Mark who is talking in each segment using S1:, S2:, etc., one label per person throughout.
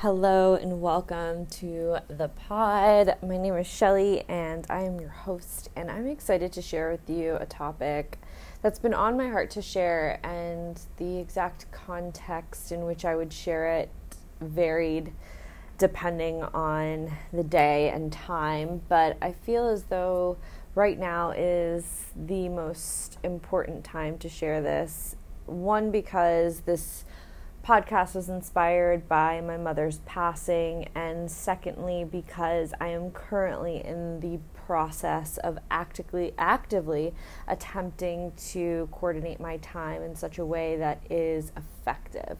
S1: Hello and welcome to the pod. My name is Shelly and I am your host and I'm excited to share with you a topic that's been on my heart to share and the exact context in which I would share it varied depending on the day and time, but I feel as though right now is the most important time to share this. One because this podcast was inspired by my mother's passing, and secondly, because I am currently in the process of actively actively attempting to coordinate my time in such a way that is effective.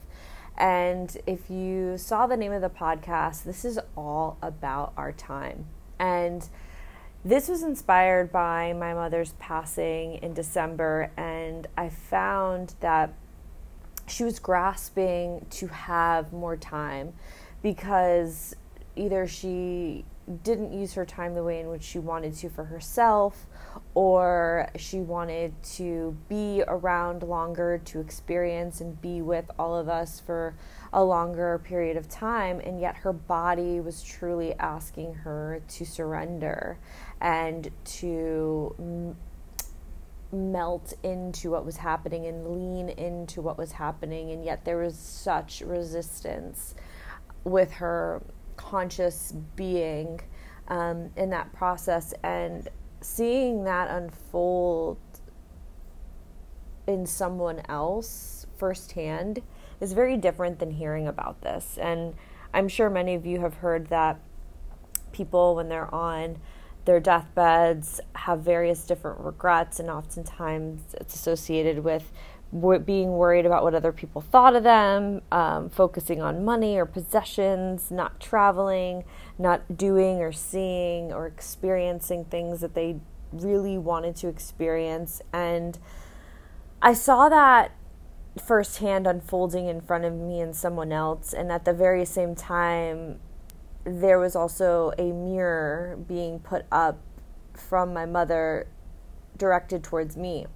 S1: And if you saw the name of the podcast, this is all about our time. And this was inspired by my mother's passing in December, and I found that she was grasping to have more time because either she didn't use her time the way in which she wanted to for herself or she wanted to be around longer to experience and be with all of us for a longer period of time and yet her body was truly asking her to surrender and to melt into what was happening and lean into what was happening and yet there was such resistance with her conscious being um, in that process. And seeing that unfold in someone else firsthand is very different than hearing about this. And i'm sure many of you have heard that people when they're on their deathbeds have various different regrets, and oftentimes it's associated with being worried about what other people thought of them, um, focusing on money or possessions, not traveling, not doing or seeing or experiencing things that they really wanted to experience. And I saw that firsthand unfolding in front of me and someone else, and at the very same time, there was also a mirror being put up from my mother directed towards me.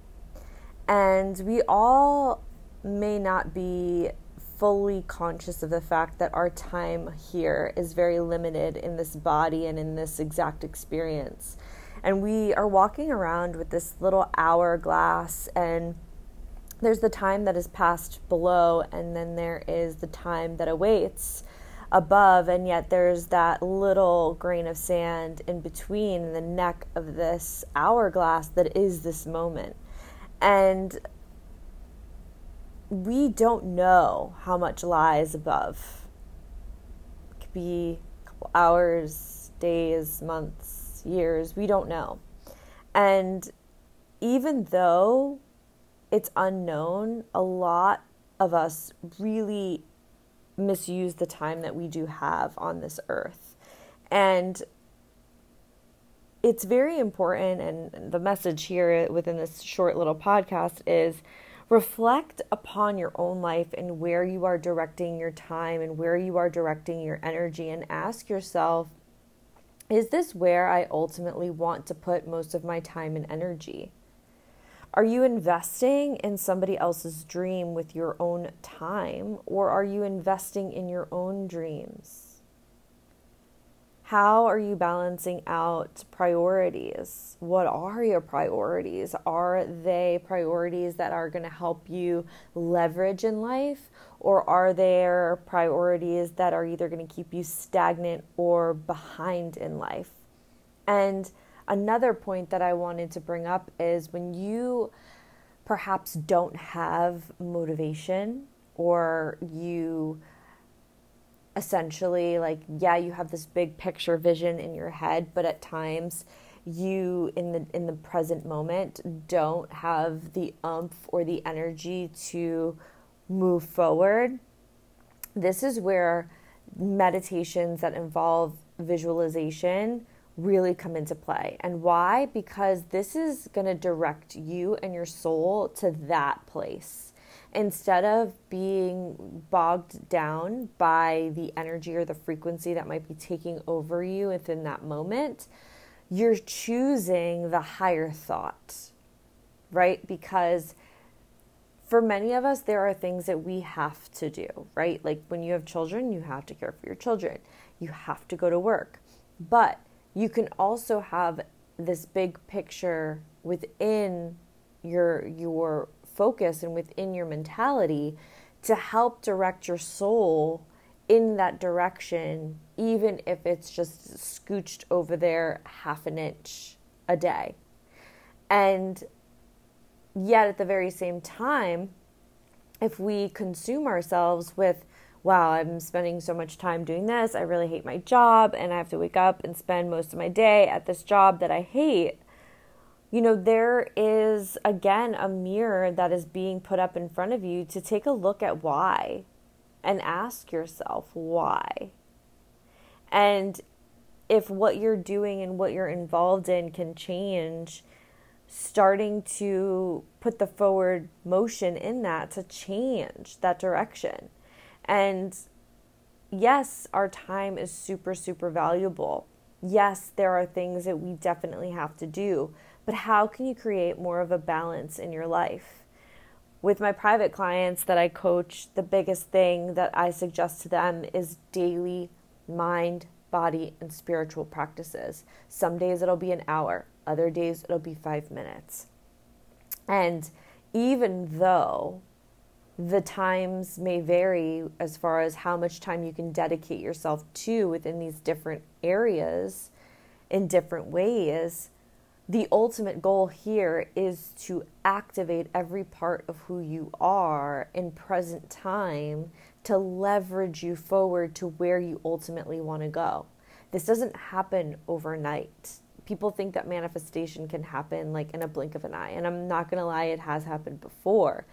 S1: And we all may not be fully conscious of the fact that our time here is very limited in this body and in this exact experience. And we are walking around with this little hourglass, and there's the time that is passed below, and then there is the time that awaits above, and yet there's that little grain of sand in between the neck of this hourglass that is this moment. And we don't know how much lies above. It could be a couple hours, days, months, years, we don't know. And even though it's unknown, a lot of us really misuse the time that we do have on this earth. And it's very important, and the message here within this short little podcast is reflect upon your own life and where you are directing your time and where you are directing your energy, and ask yourself is this where I ultimately want to put most of my time and energy? Are you investing in somebody else's dream with your own time, or are you investing in your own dreams? How are you balancing out priorities? What are your priorities? Are they priorities that are going to help you leverage in life, or are there priorities that are either going to keep you stagnant or behind in life? And another point that I wanted to bring up is when you perhaps don't have motivation or you essentially like yeah you have this big picture vision in your head but at times you in the in the present moment don't have the umph or the energy to move forward. This is where meditations that involve visualization really come into play. And why? Because this is going to direct you and your soul to that place. Instead of being bogged down by the energy or the frequency that might be taking over you within that moment, you're choosing the higher thought, right? Because for many of us, there are things that we have to do, right? Like when you have children, you have to care for your children, you have to go to work. But you can also have this big picture within your your focus and within your mentality to help direct your soul in that direction even if it's just scooched over there half an inch a day. And yet at the very same time, if we consume ourselves with, wow, I'm spending so much time doing this, I really hate my job, and I have to wake up and spend most of my day at this job that I hate, you know, there is again a mirror that is being put up in front of you to take a look at why and ask yourself why. And if what you're doing and what you're involved in can change, starting to put the forward motion in that to change that direction. And yes, our time is super, super valuable. Yes, there are things that we definitely have to do, but how can you create more of a balance in your life? With my private clients that I coach, the biggest thing that I suggest to them is daily mind, body, and spiritual practices. Some days it'll be an hour, other days it'll be five minutes. And even though the times may vary as far as how much time you can dedicate yourself to within these different areas in different ways, the ultimate goal here is to activate every part of who you are in present time to leverage you forward to where you ultimately want to go. This doesn't happen overnight people think that manifestation can happen like in a blink of an eye. And I'm not going to lie, it has happened before.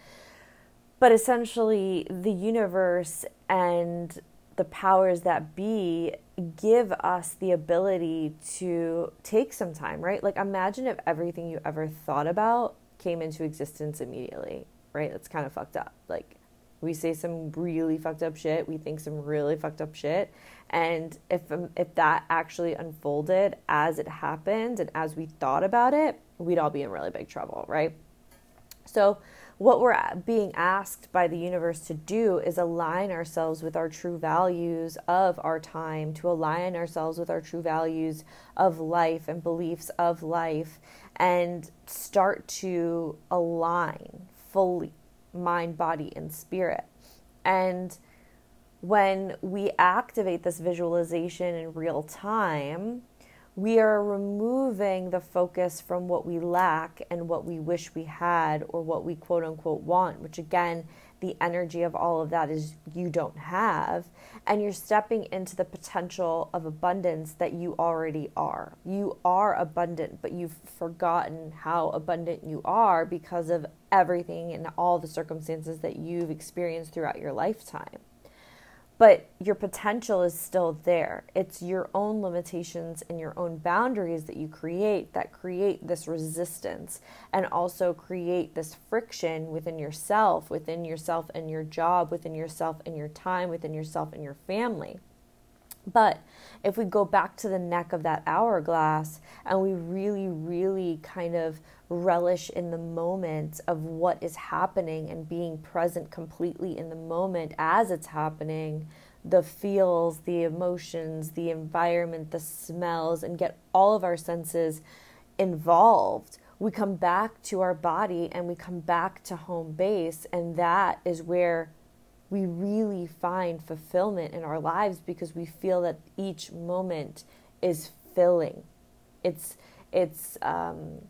S1: But essentially, the universe and the powers that be give us the ability to take some time, right? Like, imagine if everything you ever thought about came into existence immediately, right? That's kind of fucked up. Like, we say some really fucked up shit, we think some really fucked up shit, and if um, if that actually unfolded as it happened and as we thought about it, we'd all be in really big trouble, right? So what we're being asked by the universe to do is align ourselves with our true values of our time, to align ourselves with our true values of life and beliefs of life, and start to align fully mind, body, and spirit. And when we activate this visualization in real time, we are removing the focus from what we lack and what we wish we had or what we quote unquote want, which again, the energy of all of that is you don't have. And you're stepping into the potential of abundance that you already are. You are abundant, but you've forgotten how abundant you are because of everything and all the circumstances that you've experienced throughout your lifetime but your potential is still there. It's your own limitations and your own boundaries that you create that create this resistance and also create this friction within yourself, within yourself and your job, within yourself and your time, within yourself and your family. But if we go back to the neck of that hourglass and we really, really kind of relish in the moment of what is happening and being present completely in the moment as it's happening, the feels, the emotions, the environment, the smells, and get all of our senses involved, we come back to our body and we come back to home base, and that is where we really find fulfillment in our lives because we feel that each moment is filling. It's it's um,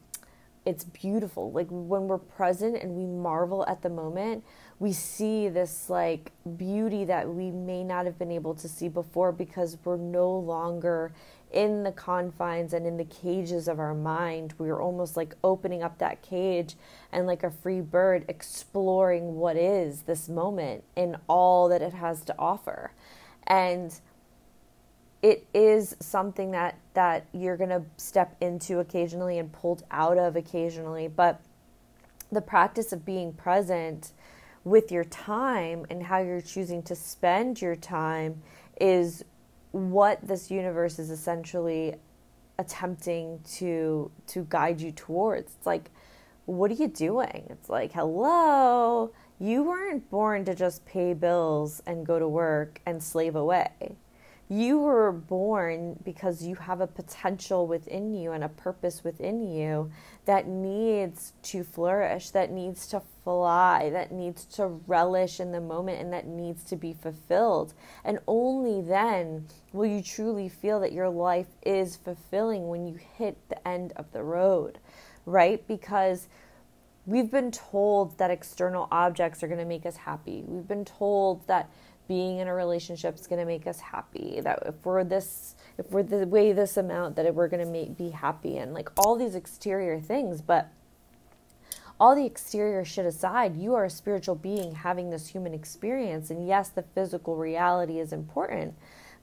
S1: it's beautiful. Like when we're present and we marvel at the moment, we see this like beauty that we may not have been able to see before because we're no longer in the confines and in the cages of our mind. We are almost like opening up that cage and, like a free bird, exploring what is this moment in all that it has to offer. And it is something that that you're going to step into occasionally and pulled out of occasionally but the practice of being present with your time and how you're choosing to spend your time is what this universe is essentially attempting to to guide you towards. It's like what are you doing? It's like, "Hello, you weren't born to just pay bills and go to work and slave away you were born because you have a potential within you and a purpose within you that needs to flourish, that needs to fly, that needs to relish in the moment, and that needs to be fulfilled. And only then will you truly feel that your life is fulfilling when you hit the end of the road, right? Because we've been told that external objects are going to make us happy. We've been told that being in a relationship is going to make us happy that if we're this if we're the way this amount that we're going to be happy and like all these exterior things but all the exterior shit aside you are a spiritual being having this human experience and yes the physical reality is important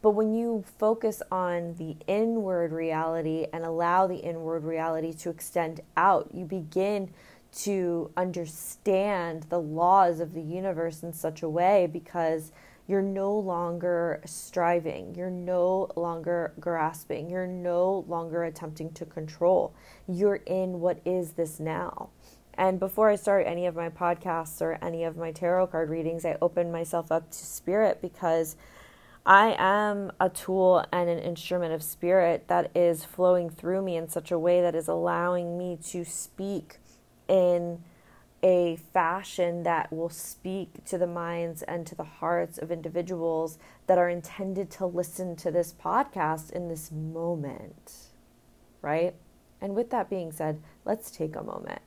S1: but when you focus on the inward reality and allow the inward reality to extend out you begin to understand the laws of the universe in such a way because you're no longer striving. You're no longer grasping. You're no longer attempting to control. You're in what is this now. And before I start any of my podcasts or any of my tarot card readings, I open myself up to spirit because I am a tool and an instrument of spirit that is flowing through me in such a way that is allowing me to speak in a fashion that will speak to the minds and to the hearts of individuals that are intended to listen to this podcast in this moment, right? And with that being said, let's take a moment.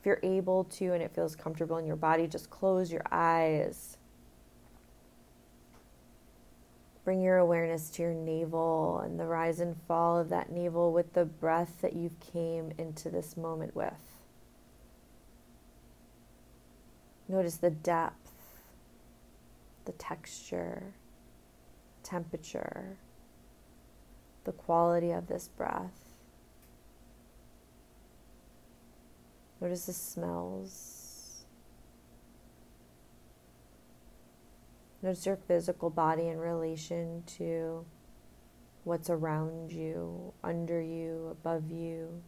S1: If you're able to and it feels comfortable in your body, just close your eyes. Bring your awareness to your navel and the rise and fall of that navel with the breath that you came into this moment with. Notice the depth, the texture, temperature, the quality of this breath. Notice the smells. Notice your physical body in relation to what's around you, under you, above you.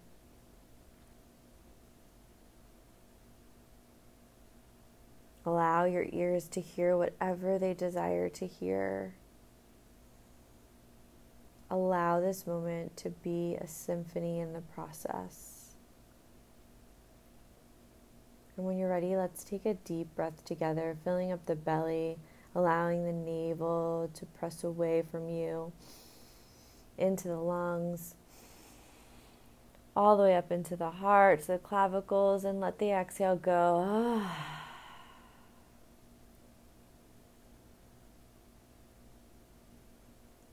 S1: Allow your ears to hear whatever they desire to hear. Allow this moment to be a symphony in the process. And when you're ready, let's take a deep breath together, filling up the belly, allowing the navel to press away from you into the lungs, all the way up into the heart, the clavicles, and let the exhale go.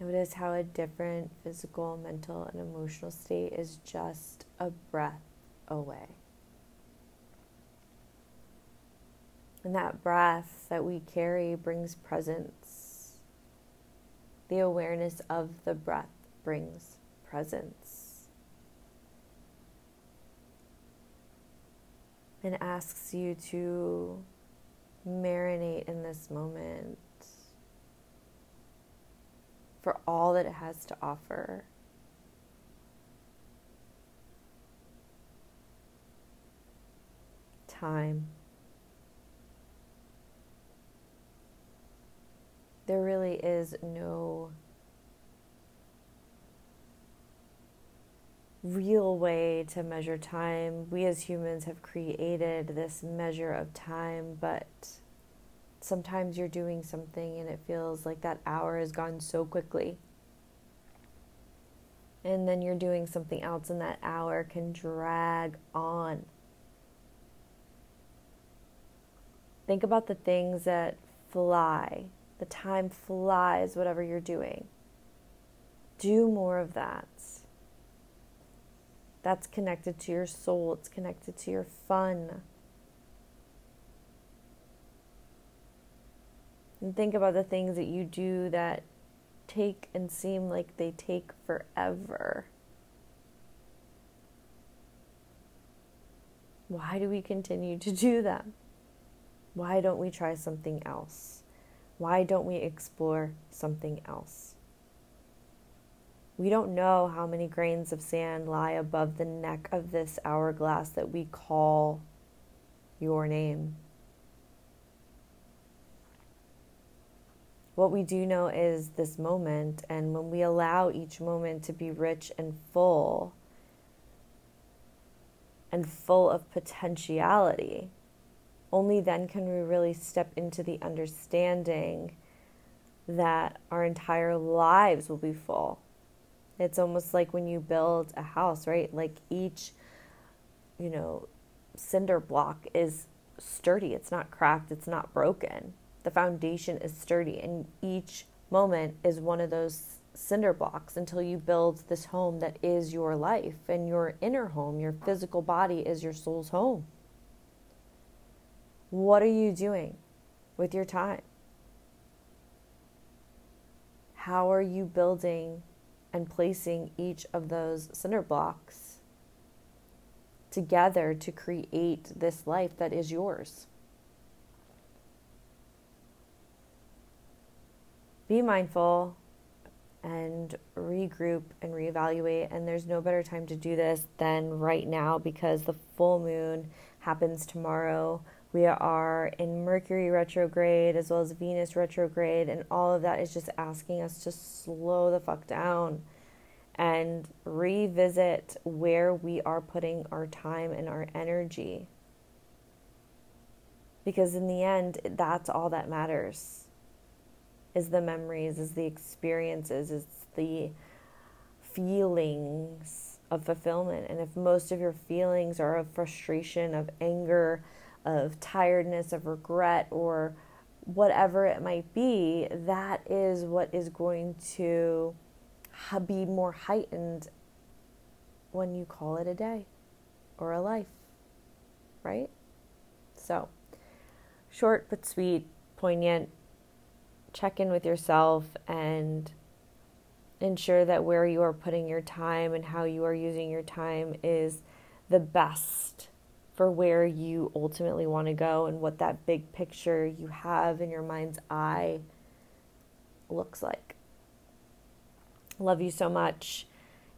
S1: Notice how a different physical, mental, and emotional state is just a breath away. And that breath that we carry brings presence. The awareness of the breath brings presence. And asks you to marinate in this moment for all that it has to offer. Time. There really is no real way to measure time. We as humans have created this measure of time, but sometimes you're doing something and it feels like that hour has gone so quickly. And then you're doing something else, and that hour can drag on. Think about the things that fly. The time flies, whatever you're doing. Do more of that. That's connected to your soul, it's connected to your fun. And think about the things that you do that take and seem like they take forever. Why do we continue to do them? Why don't we try something else? Why don't we explore something else? We don't know how many grains of sand lie above the neck of this hourglass that we call your name. What we do know is this moment, and when we allow each moment to be rich and full and full of potentiality, only then can we really step into the understanding that our entire lives will be full. It's almost like when you build a house, right? Like each, you know, cinder block is sturdy, it's not cracked, it's not broken the foundation is sturdy and each moment is one of those cinder blocks until you build this home that is your life and your inner home. Your physical body is your soul's home. What are you doing with your time? How are you building and placing each of those cinder blocks together to create this life that is yours be mindful and regroup and reevaluate. And there's no better time to do this than right now because the full moon happens tomorrow. We are in Mercury retrograde as well as Venus retrograde, and all of that is just asking us to slow the fuck down and revisit where we are putting our time and our energy. Because in the end, that's all that matters is the memories, is the experiences, is the feelings of fulfillment. And if most of your feelings are of frustration, of anger, of tiredness, of regret, or whatever it might be, that is what is going to be more heightened when you call it a day or a life, right? So, short but sweet, poignant, check in with yourself and ensure that where you are putting your time and how you are using your time is the best for where you ultimately want to go and what that big picture you have in your mind's eye looks like. Love you so much.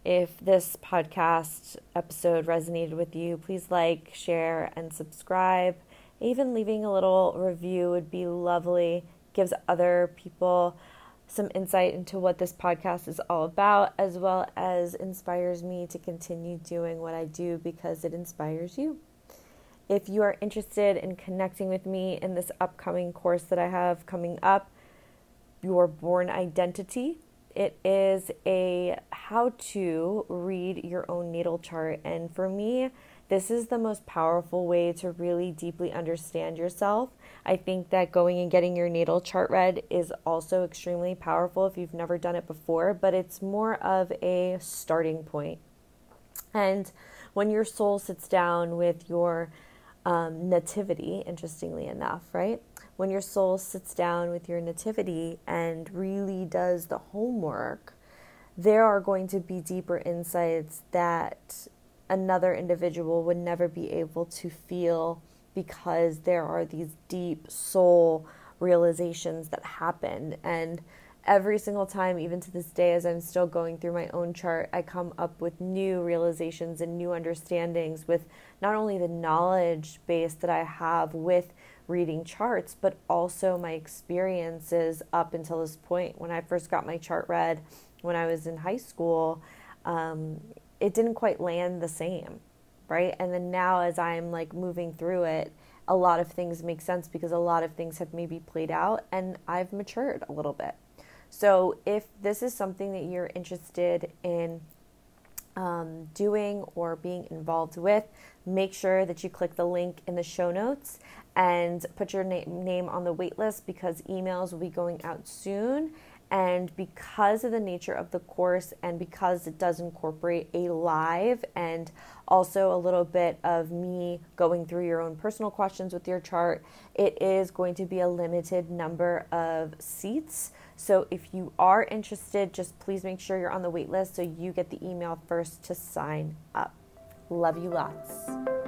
S1: If this podcast episode resonated with you, please like, share, and subscribe. Even leaving a little review would be lovely gives other people some insight into what this podcast is all about, as well as inspires me to continue doing what I do because it inspires you. If you are interested in connecting with me in this upcoming course that I have coming up, Your Born Identity, it is a how to read your own natal chart. And for me, this is the most powerful way to really deeply understand yourself. I think that going and getting your natal chart read is also extremely powerful if you've never done it before, but it's more of a starting point. And when your soul sits down with your um, nativity, interestingly enough, right? When your soul sits down with your nativity and really does the homework, there are going to be deeper insights that another individual would never be able to feel because there are these deep soul realizations that happen. And every single time even to this day as I'm still going through my own chart I come up with new realizations and new understandings with not only the knowledge base that I have with reading charts but also my experiences up until this point. When I first got my chart read when I was in high school um, it didn't quite land the same, right? And then now, as I'm like moving through it, a lot of things make sense because a lot of things have maybe played out and I've matured a little bit. So, if this is something that you're interested in um, doing or being involved with, make sure that you click the link in the show notes and put your na- name on the wait list because emails will be going out soon And because of the nature of the course, and because it does incorporate a live and also a little bit of me going through your own personal questions with your chart, it is going to be a limited number of seats. So if you are interested, just please make sure you're on the wait list so you get the email first to sign up. Love you lots.